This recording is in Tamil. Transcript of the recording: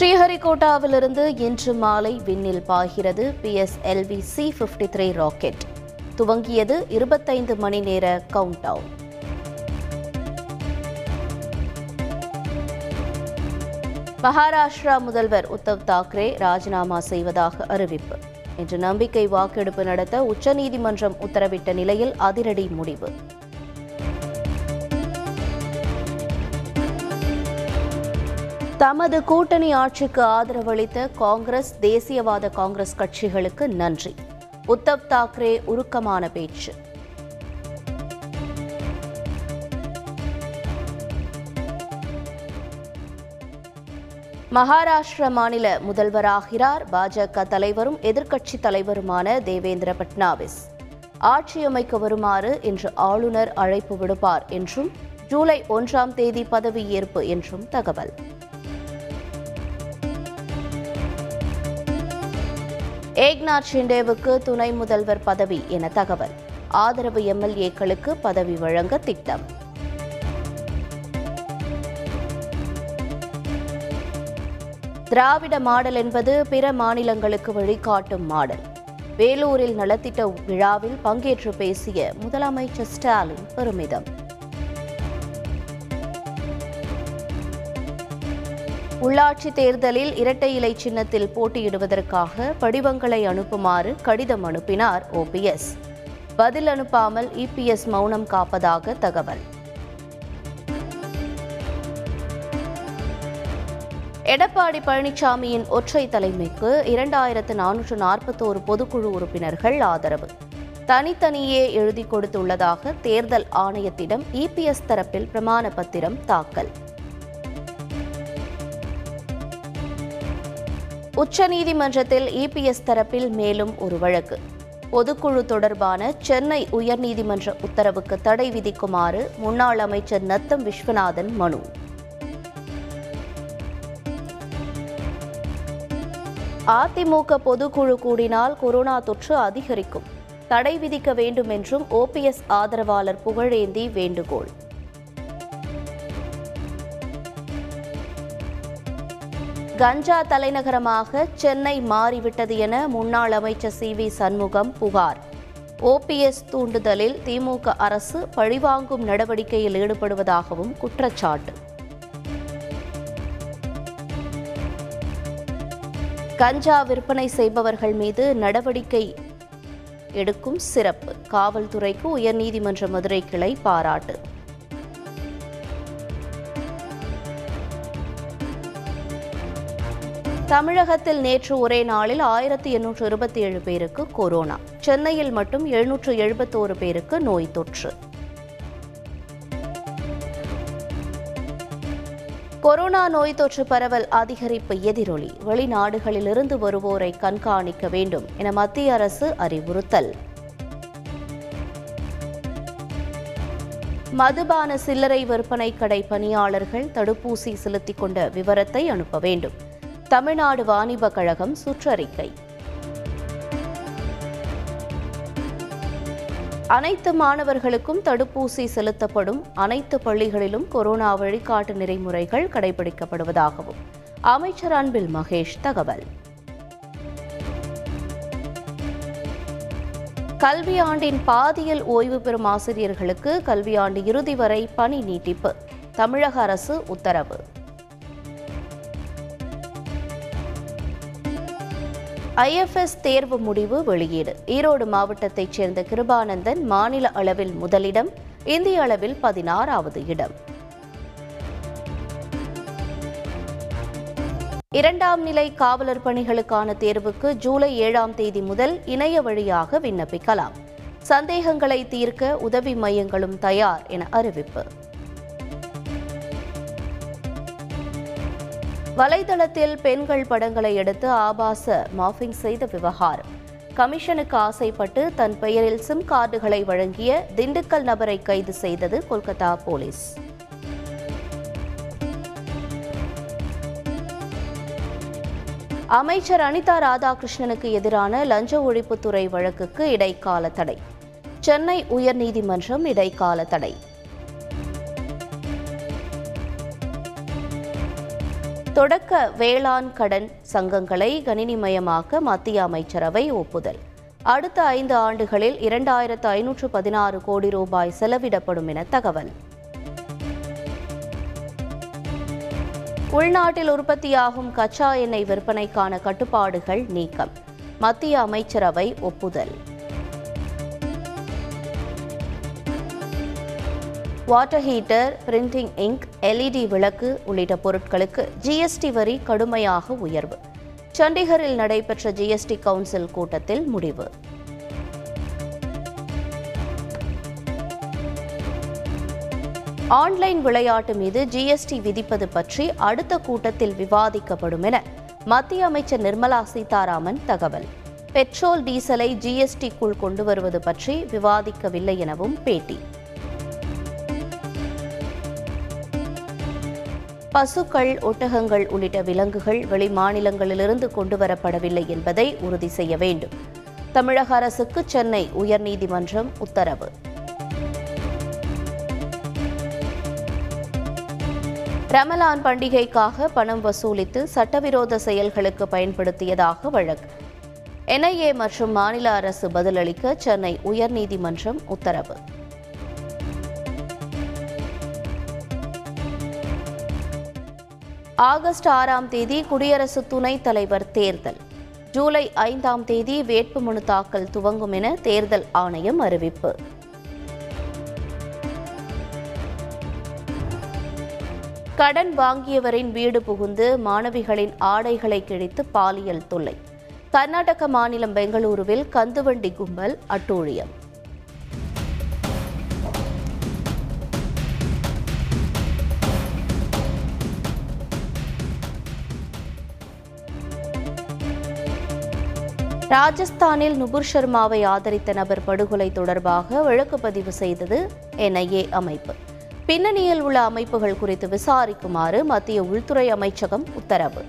ஸ்ரீஹரிகோட்டாவிலிருந்து இன்று மாலை விண்ணில் பாய்கிறது PSLV C fifty three rocket துவங்கியது இருபத்தைந்து மணி நேர கவுண்ட் டவுன் மகாராஷ்டிரா முதல்வர் உத்தவ் தாக்கரே ராஜினாமா செய்வதாக அறிவிப்பு. இன்று நம்பிக்கை வாக்கெடுப்பு நடத்த உச்சநீதிமன்றம் உத்தரவிட்ட நிலையில் அதிரடி முடிவு. தமது கூட்டணி ஆட்சிக்கு ஆதரவளித்த காங்கிரஸ் தேசியவாத காங்கிரஸ் கட்சிகளுக்கு நன்றி. உத்தவ் தாக்கரே உருக்கமான பேச்சு. மகாராஷ்டிர மாநில முதல்வராகிறார். பாஜக தலைவரும் எதிர்க்கட்சி தலைவருமான தேவேந்திர பட்னாவிஸ். ஆட்சியமைக்க வருமாறு இன்று ஆளுநர் அழைப்பு விடுப்பார் என்றும் ஜூலை ஒன்றாம் தேதி பதவியேற்பு என்றும் தகவல். ஏக்நாத் ஷிண்டேவுக்கு துணை முதல்வர் பதவி என தகவல். ஆதரவு எம்எல்ஏக்களுக்கு பதவி வழங்க திட்டம். திராவிட மாடல் என்பது பிற மாநிலங்களுக்கு வழிகாட்டும் மாடல். வேலூரில் நலத்திட்ட விழாவில் பங்கேற்று பேசிய முதலமைச்சர் ஸ்டாலின் பெருமிதம். உள்ளாட்சி தேர்தலில் இரட்டை இலை சின்னத்தில் போட்டியிடுவதற்காக படிவங்களை அனுப்புமாறு கடிதம் அனுப்பினார் ஓபிஎஸ் பதில் அனுப்பாமல் இபிஎஸ் மௌனம் காப்பதாக தகவல். எடப்பாடி பழனிசாமியின் ஒற்றை தலைமைக்கு இரண்டாயிரத்து நானூற்று நாற்பத்தோரு பொதுக்குழு உறுப்பினர்கள் ஆதரவு. தனித்தனியே எழுதி கொடுத்துள்ளதாக தேர்தல் ஆணையத்திடம் இபிஎஸ் தரப்பில் பிரமாண பத்திரம் தாக்கல். உச்சநீதிமன்றத்தில் இபிஎஸ் தரப்பில் மேலும் ஒரு வழக்கு. பொதுக்குழு தொடர்பான சென்னை உயர்நீதிமன்ற உத்தரவுக்கு தடை விதிக்குமாறு முன்னாள் அமைச்சர் நத்தம் விஸ்வநாதன் மனு. அதிமுக பொதுக்குழு கூடினால் கொரோனா தொற்று அதிகரிக்கும். தடை விதிக்க வேண்டும் என்றும் ஓபிஎஸ் ஆதரவாளர் புகழேந்தி வேண்டுகோள். கஞ்சா தலைநகரமாக சென்னை மாறிவிட்டது என முன்னாள் அமைச்சர் சி வி சண்முகம் புகார். ஓபிஎஸ் தூண்டுதலில் திமுக அரசு பழிவாங்கும் நடவடிக்கையில் ஈடுபடுவதாகவும் குற்றச்சாட்டு. கஞ்சா விற்பனை செய்பவர்கள் மீது நடவடிக்கை எடுக்கும் சிறப்பு. காவல்துறைக்கு உயர்நீதிமன்ற மதுரை கிளை பாராட்டு. தமிழகத்தில் நேற்று ஒரே நாளில் ஆயிரத்தி எண்ணூற்று இருபத்தி ஏழு பேருக்கு கொரோனா. சென்னையில் மட்டும் எழுநூற்று எழுபத்தோரு பேருக்கு நோய் தொற்று. கொரோனா நோய் தொற்று பரவல் அதிகரிப்பு எதிரொலி. வெளிநாடுகளிலிருந்து வருவோரை கண்காணிக்க வேண்டும் என மத்திய அரசு அறிவுறுத்தல். மதுபான சில்லறை விற்பனை கடை பணியாளர்கள் தடுப்பூசி செலுத்திக் கொண்ட விவரத்தை அனுப்ப வேண்டும். தமிழ்நாடு வாணிப கழகம் சுற்றறிக்கை. அனைத்து மாணவர்களுக்கும் தடுப்பூசி செலுத்தப்படும் அனைத்து பள்ளிகளிலும் கொரோனா வழிகாட்டு நெறிமுறைகள் கடைபிடிக்கப்படுவதாகவும் அமைச்சர் அன்பில் மகேஷ் தகவல். கல்வியாண்டின் பாதியில் ஓய்வு பெறும் ஆசிரியர்களுக்கு கல்வியாண்டு இறுதி வரை பணி நீட்டிப்பு தமிழக அரசு உத்தரவு. ஐஎஃப்எஸ் தேர்வு முடிவு வெளியீடு. ஈரோடு மாவட்டத்தைச் சேர்ந்த கிருபானந்தன் மாநில அளவில் முதலிடம் இந்திய அளவில் பதினாறாவது இடம். இரண்டாம் நிலை காவலர் பணிகளுக்கான தேர்வுக்கு ஜூலை ஏழாம் தேதி முதல் இணைய வழியாக விண்ணப்பிக்கலாம். சந்தேகங்களை தீர்க்க உதவி மையங்களும் தயார் என அறிவிப்பு. வலைதளத்தில் பெண்கள் படங்களை எடுத்து ஆபாச மாஃபிங் செய்த விவகாரம். கமிஷனுக்கு ஆசைப்பட்டு தன் பெயரில் சிம் கார்டுகளை வழங்கிய திண்டுக்கல் நபரை கைது செய்தது கொல்கத்தா போலீஸ். அமைச்சர் அனிதா ராதாகிருஷ்ணனுக்கு எதிரான லஞ்ச ஒழிப்புத்துறை வழக்குக்கு இடைக்கால தடை. சென்னை உயர்நீதிமன்றம் இடைக்கால தடை. தொடக்க வேளாண் கடன் சங்கங்களை கணினிமயமாக்க மத்திய அமைச்சரவை ஒப்புதல். அடுத்த ஐந்து ஆண்டுகளில் இரண்டாயிரத்து ஐநூற்று பதினாறு கோடி ரூபாய் செலவிடப்படும் என தகவல். உள்நாட்டில் உற்பத்தியாகும் கச்சா எண்ணெய் விற்பனைக்கான கட்டுப்பாடுகள் நீக்கம். மத்திய அமைச்சரவை ஒப்புதல். Water heater printing ink LED விளக்கு உள்ளிட்ட பொருட்களுக்கு ஜிஎஸ்டி வரி கடுமையாக உயர்வு. சண்டிகரில் நடைபெற்ற ஜிஎஸ்டி கவுன்சில் கூட்டத்தில் முடிவு. ஆன்லைன் விளையாட்டு மீது ஜிஎஸ்டி விதிப்பது பற்றி அடுத்த கூட்டத்தில் விவாதிக்கப்படும் என மத்திய அமைச்சர் நிர்மலா சீதாராமன் தகவல். பெட்ரோல் டீசலை ஜிஎஸ்டிக்குள் கொண்டு வருவது பற்றி விவாதிக்கவில்லை எனவும் பேட்டி. பசுக்கள் ஒட்டகங்கள் உள்ளிட்ட விலங்குகள் வெளி மாநிலங்களிலிருந்து கொண்டுவரப்படவில்லை என்பதை உறுதி செய்ய வேண்டும். தமிழக அரசுக்கு சென்னை உயர்நீதிமன்றம் உத்தரவு. ரமலான் பண்டிகைக்காக பணம் வசூலித்து சட்டவிரோத செயல்களுக்கு பயன்படுத்தியதாக வழக்கு. என்ஐஏ மற்றும் மாநில அரசு பதிலளிக்க சென்னை உயர்நீதிமன்றம் உத்தரவு. ஆகஸ்ட் ஆறாம் தேதி குடியரசு துணைத் தலைவர் தேர்தல். ஜூலை ஐந்தாம் தேதி வேட்புமனு தாக்கல் துவங்கும் என தேர்தல் ஆணையம் அறிவிப்பு. கடன் வாங்கியவரின் வீடு புகுந்து மாணவிகளின் ஆடைகளை கிழித்து பாலியல் தொல்லை. கர்நாடக மாநிலம் பெங்களூருவில் கந்துவண்டி கும்பல் அட்டூழியம். ராஜஸ்தானில் நுபுர் சர்மாவை ஆதரித்த நபர் படுகொலை தொடர்பாக வழக்கு பதிவு செய்தது என்ஐஏ அமைப்பு. பின்னணியில் உள்ள அமைப்புகள் குறித்து விசாரிக்குமாறு மத்திய உள்துறை அமைச்சகம் உத்தரவு.